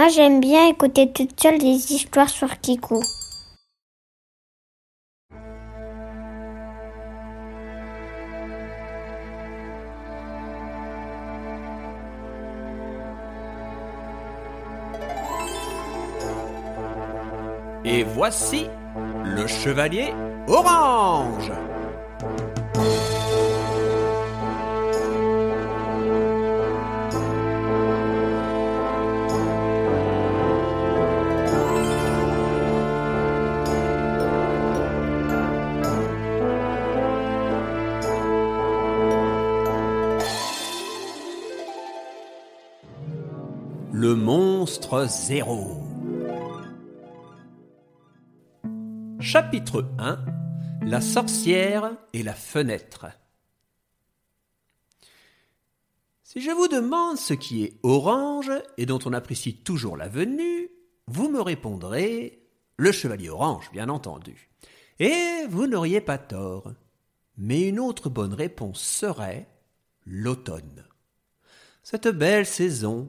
Moi, j'aime bien écouter toute seule des histoires sur Kiku. Et voici le chevalier orange. Chapitre 1 La sorcière et la fenêtre. Si je vous demande ce qui est orange et dont on apprécie toujours la venue, vous me répondrez le chevalier orange, bien entendu. Et vous n'auriez pas tort. Mais une autre bonne réponse serait l'automne. Cette belle saison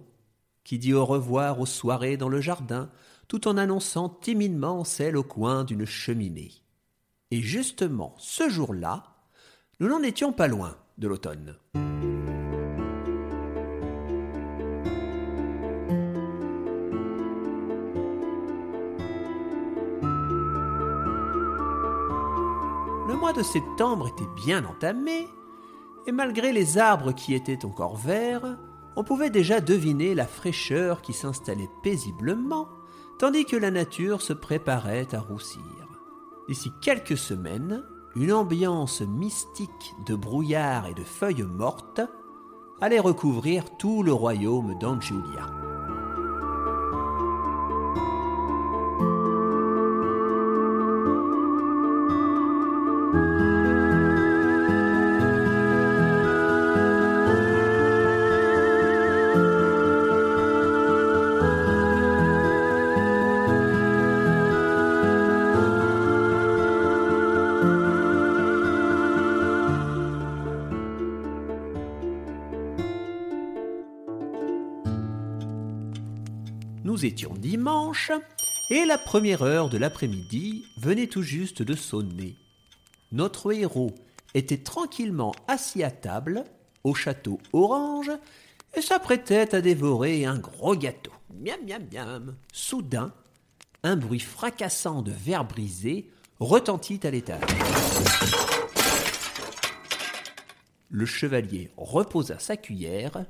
qui dit au revoir aux soirées dans le jardin, tout en annonçant timidement celle au coin d'une cheminée. Et justement, ce jour-là, nous n'en étions pas loin de l'automne. Le mois de septembre était bien entamé, et malgré les arbres qui étaient encore verts, on pouvait déjà deviner la fraîcheur qui s'installait paisiblement, tandis que la nature se préparait à roussir. D'ici quelques semaines, une ambiance mystique de brouillard et de feuilles mortes allait recouvrir tout le royaume d'Anjulia. Nous étions dimanche, et la première heure de l'après-midi venait tout juste de sonner. Notre héros était tranquillement assis à table, au château orange, et s'apprêtait à dévorer un gros gâteau. Miam, miam, miam. Soudain, un bruit fracassant de verre brisé retentit à l'étage. Le chevalier reposa sa cuillère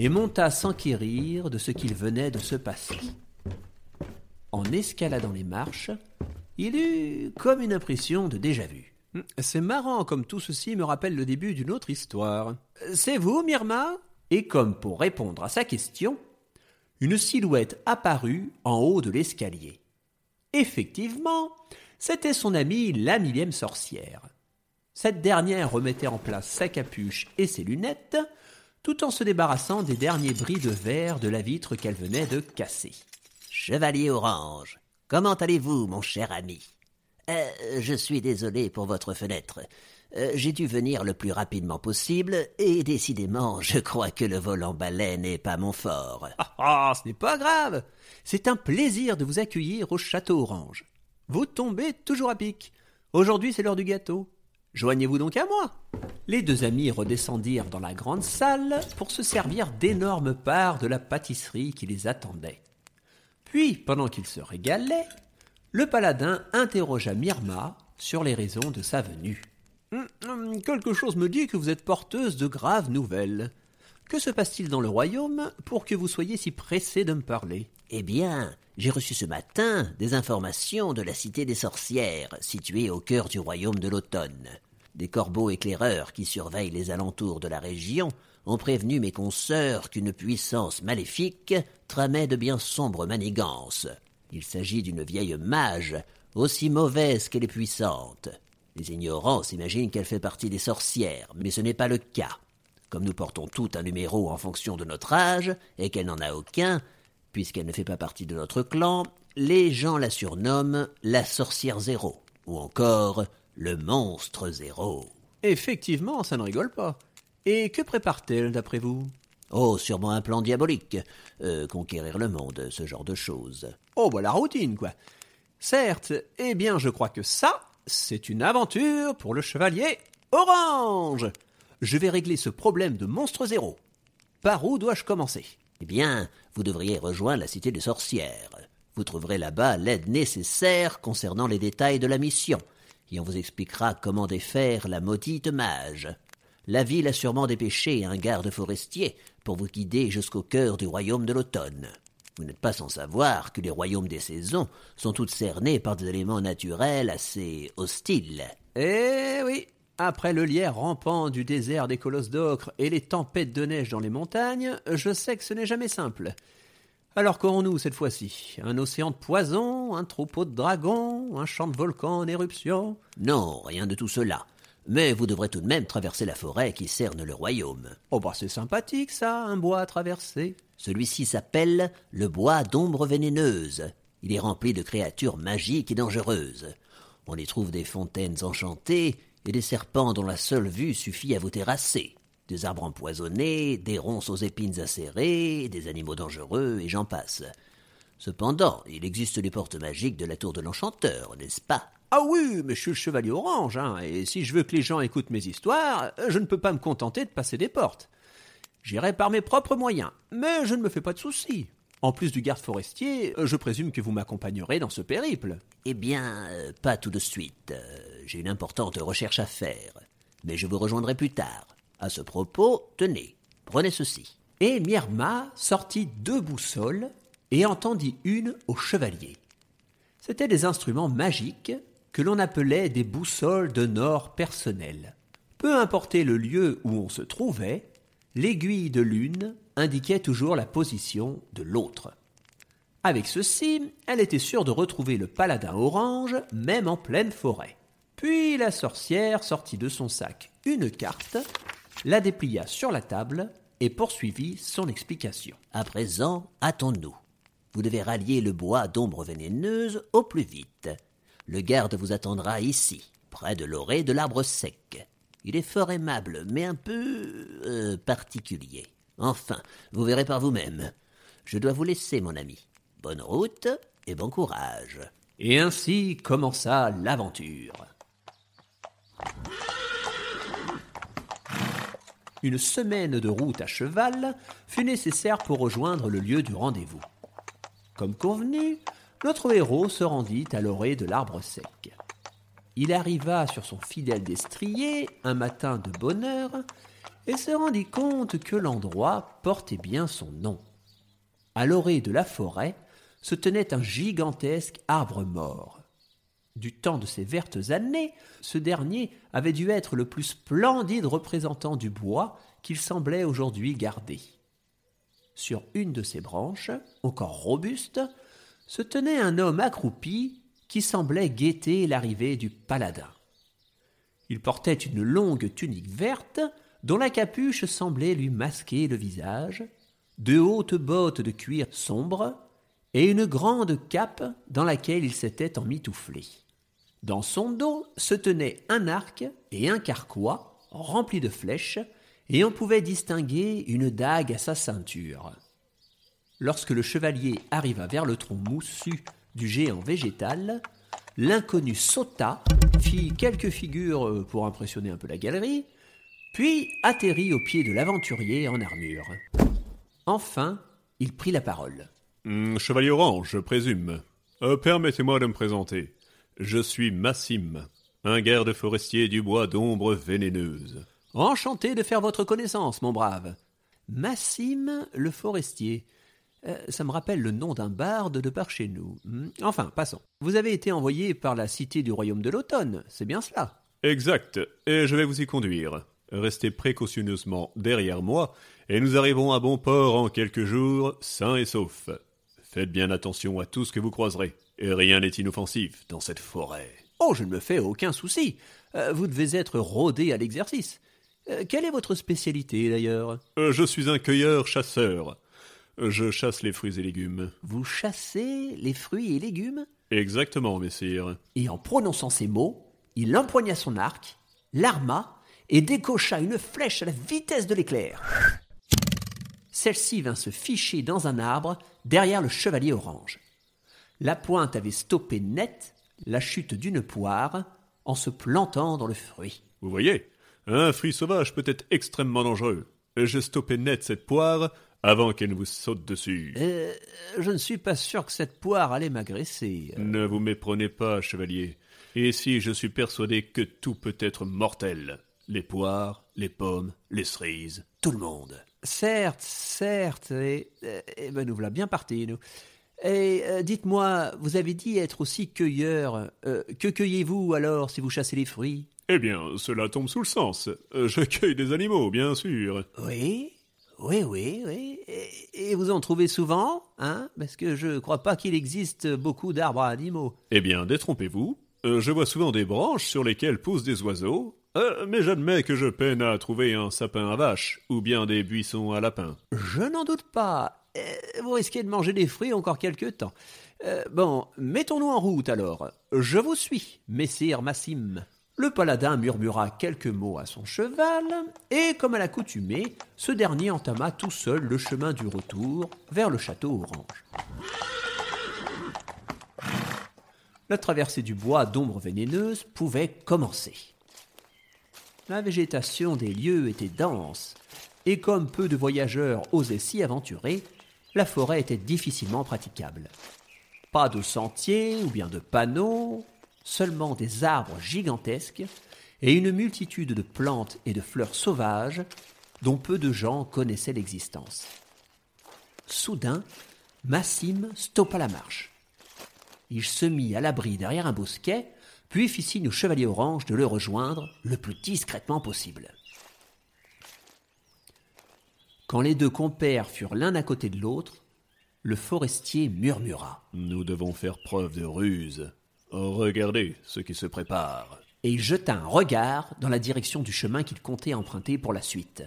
et monta s'enquérir de ce qu'il venait de se passer. En escaladant les marches, il eut comme une impression de déjà-vu. C'est marrant comme tout ceci me rappelle le début d'une autre histoire. C'est vous, Myrma? Et comme pour répondre à sa question, une silhouette apparut en haut de l'escalier. Effectivement, c'était son amie la millième sorcière. Cette dernière remettait en place sa capuche et ses lunettes, tout en se débarrassant des derniers bris de verre de la vitre qu'elle venait de casser. Chevalier Orange, comment allez-vous, mon cher ami? Euh, Je suis désolé pour votre fenêtre. Euh, J'ai dû venir le plus rapidement possible, et décidément, je crois que le vol en balai n'est pas mon fort. Ah, ah, ce n'est pas grave. C'est un plaisir de vous accueillir au château orange. Vous tombez toujours à pic. Aujourd'hui, c'est l'heure du gâteau. Joignez-vous donc à moi. Les deux amis redescendirent dans la grande salle pour se servir d'énormes parts de la pâtisserie qui les attendait. Puis, pendant qu'ils se régalaient, le paladin interrogea Myrma sur les raisons de sa venue. Hum, hum, quelque chose me dit que vous êtes porteuse de graves nouvelles. Que se passe-t-il dans le royaume pour que vous soyez si pressée de me parler? Eh bien, j'ai reçu ce matin des informations de la cité des sorcières, située au cœur du royaume de l'automne. Des corbeaux éclaireurs qui surveillent les alentours de la région ont prévenu mes consoeurs qu'une puissance maléfique tramait de bien sombres manigances. Il s'agit d'une vieille mage, aussi mauvaise qu'elle est puissante. Les ignorants s'imaginent qu'elle fait partie des sorcières, mais ce n'est pas le cas. Comme nous portons tout un numéro en fonction de notre âge, et qu'elle n'en a aucun, puisqu'elle ne fait pas partie de notre clan, les gens la surnomment la sorcière zéro, ou encore le monstre zéro. Effectivement, ça ne rigole pas. Et que prépare-t-elle, d'après vous? Oh, sûrement un plan diabolique. Euh, conquérir le monde, ce genre de choses. Oh, bah la routine, quoi. Certes, eh bien, je crois que ça, c'est une aventure pour le chevalier orange. Je vais régler ce problème de monstre zéro. Par où dois-je commencer? Eh bien, vous devriez rejoindre la cité des sorcières. Vous trouverez là-bas l'aide nécessaire concernant les détails de la mission, et on vous expliquera comment défaire la maudite mage. La ville a sûrement dépêché un garde forestier pour vous guider jusqu'au cœur du royaume de l'automne. Vous n'êtes pas sans savoir que les royaumes des saisons sont toutes cernés par des éléments naturels assez hostiles. Eh oui, après le lierre rampant du désert des colosses d'ocre et les tempêtes de neige dans les montagnes, je sais que ce n'est jamais simple. Alors qu'aurons-nous cette fois-ci Un océan de poison, un troupeau de dragons, un champ de volcans en éruption? Non, rien de tout cela. Mais vous devrez tout de même traverser la forêt qui cerne le royaume. Oh bah c'est sympathique ça, un bois à traverser. Celui-ci s'appelle le bois d'ombre vénéneuse. Il est rempli de créatures magiques et dangereuses. On y trouve des fontaines enchantées et des serpents dont la seule vue suffit à vous terrasser. Des arbres empoisonnés, des ronces aux épines acérées, des animaux dangereux, et j'en passe. Cependant, il existe les portes magiques de la tour de l'enchanteur, n'est-ce pas? Ah oui, mais je suis le chevalier orange, hein, et si je veux que les gens écoutent mes histoires, je ne peux pas me contenter de passer des portes. J'irai par mes propres moyens, mais je ne me fais pas de soucis. En plus du garde forestier, je présume que vous m'accompagnerez dans ce périple. Eh bien, euh, pas tout de suite. Euh, J'ai une importante recherche à faire. Mais je vous rejoindrai plus tard. À ce propos, tenez, prenez ceci. Et Myrma sortit deux boussoles et en tendit une au chevalier. C'étaient des instruments magiques que l'on appelait des boussoles de nord personnelles. Peu importé le lieu où on se trouvait, l'aiguille de l'une indiquait toujours la position de l'autre. Avec ceci, elle était sûre de retrouver le paladin orange, même en pleine forêt. Puis la sorcière sortit de son sac une carte, la déplia sur la table et poursuivit son explication. À présent, hâtons-nous. Vous devez rallier le bois d'ombre vénéneuse au plus vite. Le garde vous attendra ici, près de l'orée de l'arbre sec. Il est fort aimable, mais un peu euh, particulier. Enfin, vous verrez par vous-même. Je dois vous laisser, mon ami. Bonne route et bon courage. Et ainsi commença l'aventure. Une semaine de route à cheval fut nécessaire pour rejoindre le lieu du rendez-vous. Comme convenu, notre héros se rendit à l'orée de l'arbre sec. Il arriva sur son fidèle destrier un matin de bonne heure et se rendit compte que l'endroit portait bien son nom. À l'orée de la forêt se tenait un gigantesque arbre mort. Du temps de ses vertes années, ce dernier avait dû être le plus splendide représentant du bois qu'il semblait aujourd'hui garder. Sur une de ses branches, encore robuste, se tenait un homme accroupi qui semblait guetter l'arrivée du paladin. Il portait une longue tunique verte dont la capuche semblait lui masquer le visage, de hautes bottes de cuir sombre et une grande cape dans laquelle il s'était emmitouflé. Dans son dos se tenaient un arc et un carquois remplis de flèches, et on pouvait distinguer une dague à sa ceinture. Lorsque le chevalier arriva vers le tronc moussu du géant végétal, l'inconnu sauta, fit quelques figures pour impressionner un peu la galerie, puis atterrit au pied de l'aventurier en armure. Enfin, il prit la parole. Hmm, Chevalier Orange, je présume. Euh, Permettez-moi de me présenter. Je suis Massim, un garde forestier du bois d'ombre vénéneuse. Enchanté de faire votre connaissance, mon brave. Massim le forestier. Euh, ça me rappelle le nom d'un barde de par chez nous. Hmm, Enfin, passons. Vous avez été envoyé par la cité du royaume de l'automne, c'est bien cela? Exact, et je vais vous y conduire. Restez précautionneusement derrière moi, et nous arriverons à bon port en quelques jours, sains et saufs. Faites bien attention à tout ce que vous croiserez, et rien n'est inoffensif dans cette forêt. Oh, je ne me fais aucun souci. Euh, vous devez être rodé à l'exercice. Euh, quelle est votre spécialité d'ailleurs? Euh, Je suis un cueilleur-chasseur. Je chasse les fruits et légumes. Vous chassez les fruits et légumes? Exactement, messire. Et en prononçant ces mots, il empoigna son arc, l'arma et décocha une flèche à la vitesse de l'éclair. Celle-ci vint se ficher dans un arbre derrière le chevalier orange. La pointe avait stoppé net la chute d'une poire en se plantant dans le fruit. Vous voyez, un fruit sauvage peut être extrêmement dangereux. J'ai stoppé net cette poire avant qu'elle ne vous saute dessus. Euh, je ne suis pas sûr que cette poire allait m'agresser. Ne vous méprenez pas, chevalier. Ici, je suis persuadé que tout peut être mortel. Les poires, les pommes, les cerises, tout le monde. Certes, certes, et, et ben nous voilà bien partis, nous. Et euh, dites-moi, vous avez dit être aussi cueilleur. Euh, que cueillez-vous alors si vous chassez les fruits? Eh bien, cela tombe sous le sens. Euh, Je cueille des animaux, bien sûr. Oui, oui, oui, oui. Et, et vous en trouvez souvent, hein? Parce que je crois pas qu'il existe beaucoup d'arbres à animaux. Eh bien, détrompez-vous. Je vois souvent des branches sur lesquelles poussent des oiseaux. Euh, mais j'admets que je peine à trouver un sapin à vache ou bien des buissons à lapins. Je n'en doute pas. Euh, vous risquez de manger des fruits encore quelque temps. Euh, bon, mettons-nous en route alors. Je vous suis, messire Massim. Le paladin murmura quelques mots à son cheval, et comme à l'accoutumée, ce dernier entama tout seul le chemin du retour vers le château orange. La traversée du bois d'ombres vénéneuses pouvait commencer. La végétation des lieux était dense, et comme peu de voyageurs osaient s'y aventurer, la forêt était difficilement praticable. Pas de sentiers ou bien de panneaux, seulement des arbres gigantesques et une multitude de plantes et de fleurs sauvages dont peu de gens connaissaient l'existence. Soudain, Massim stoppa la marche. Il se mit à l'abri derrière un bosquet, puis fit signe au chevalier orange de le rejoindre le plus discrètement possible. Quand les deux compères furent l'un à côté de l'autre, le forestier murmura, Nous devons faire preuve de ruse. Regardez ce qui se prépare. et il jeta un regard dans la direction du chemin qu'il comptait emprunter pour la suite.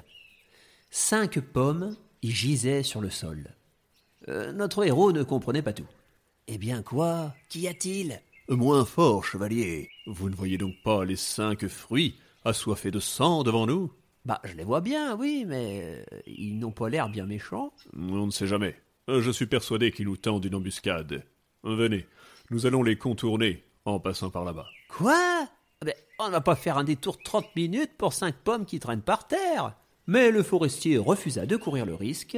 Cinq pommes y gisaient sur le sol. Euh, notre héros ne comprenait pas tout. Eh bien quoi? Qu'y a-t-il? Moins fort, chevalier. Vous ne voyez donc pas les cinq fruits assoiffés de sang devant nous? Bah, je les vois bien, oui, mais euh, ils n'ont pas l'air bien méchants. On ne sait jamais. Je suis persuadé qu'ils nous tendent une embuscade. Venez, nous allons les contourner en passant par là-bas. Quoi? Ah ben, On ne va pas faire un détour de 30 minutes pour cinq pommes qui traînent par terre. Mais le forestier refusa de courir le risque,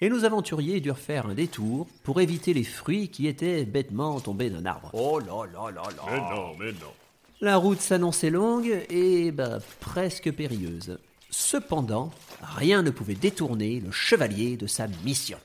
et nos aventuriers durent faire un détour pour éviter les fruits qui étaient bêtement tombés d'un arbre. Oh là là là là Mais non, mais non. La route s'annonçait longue et bah, presque périlleuse. Cependant, rien ne pouvait détourner le chevalier de sa mission.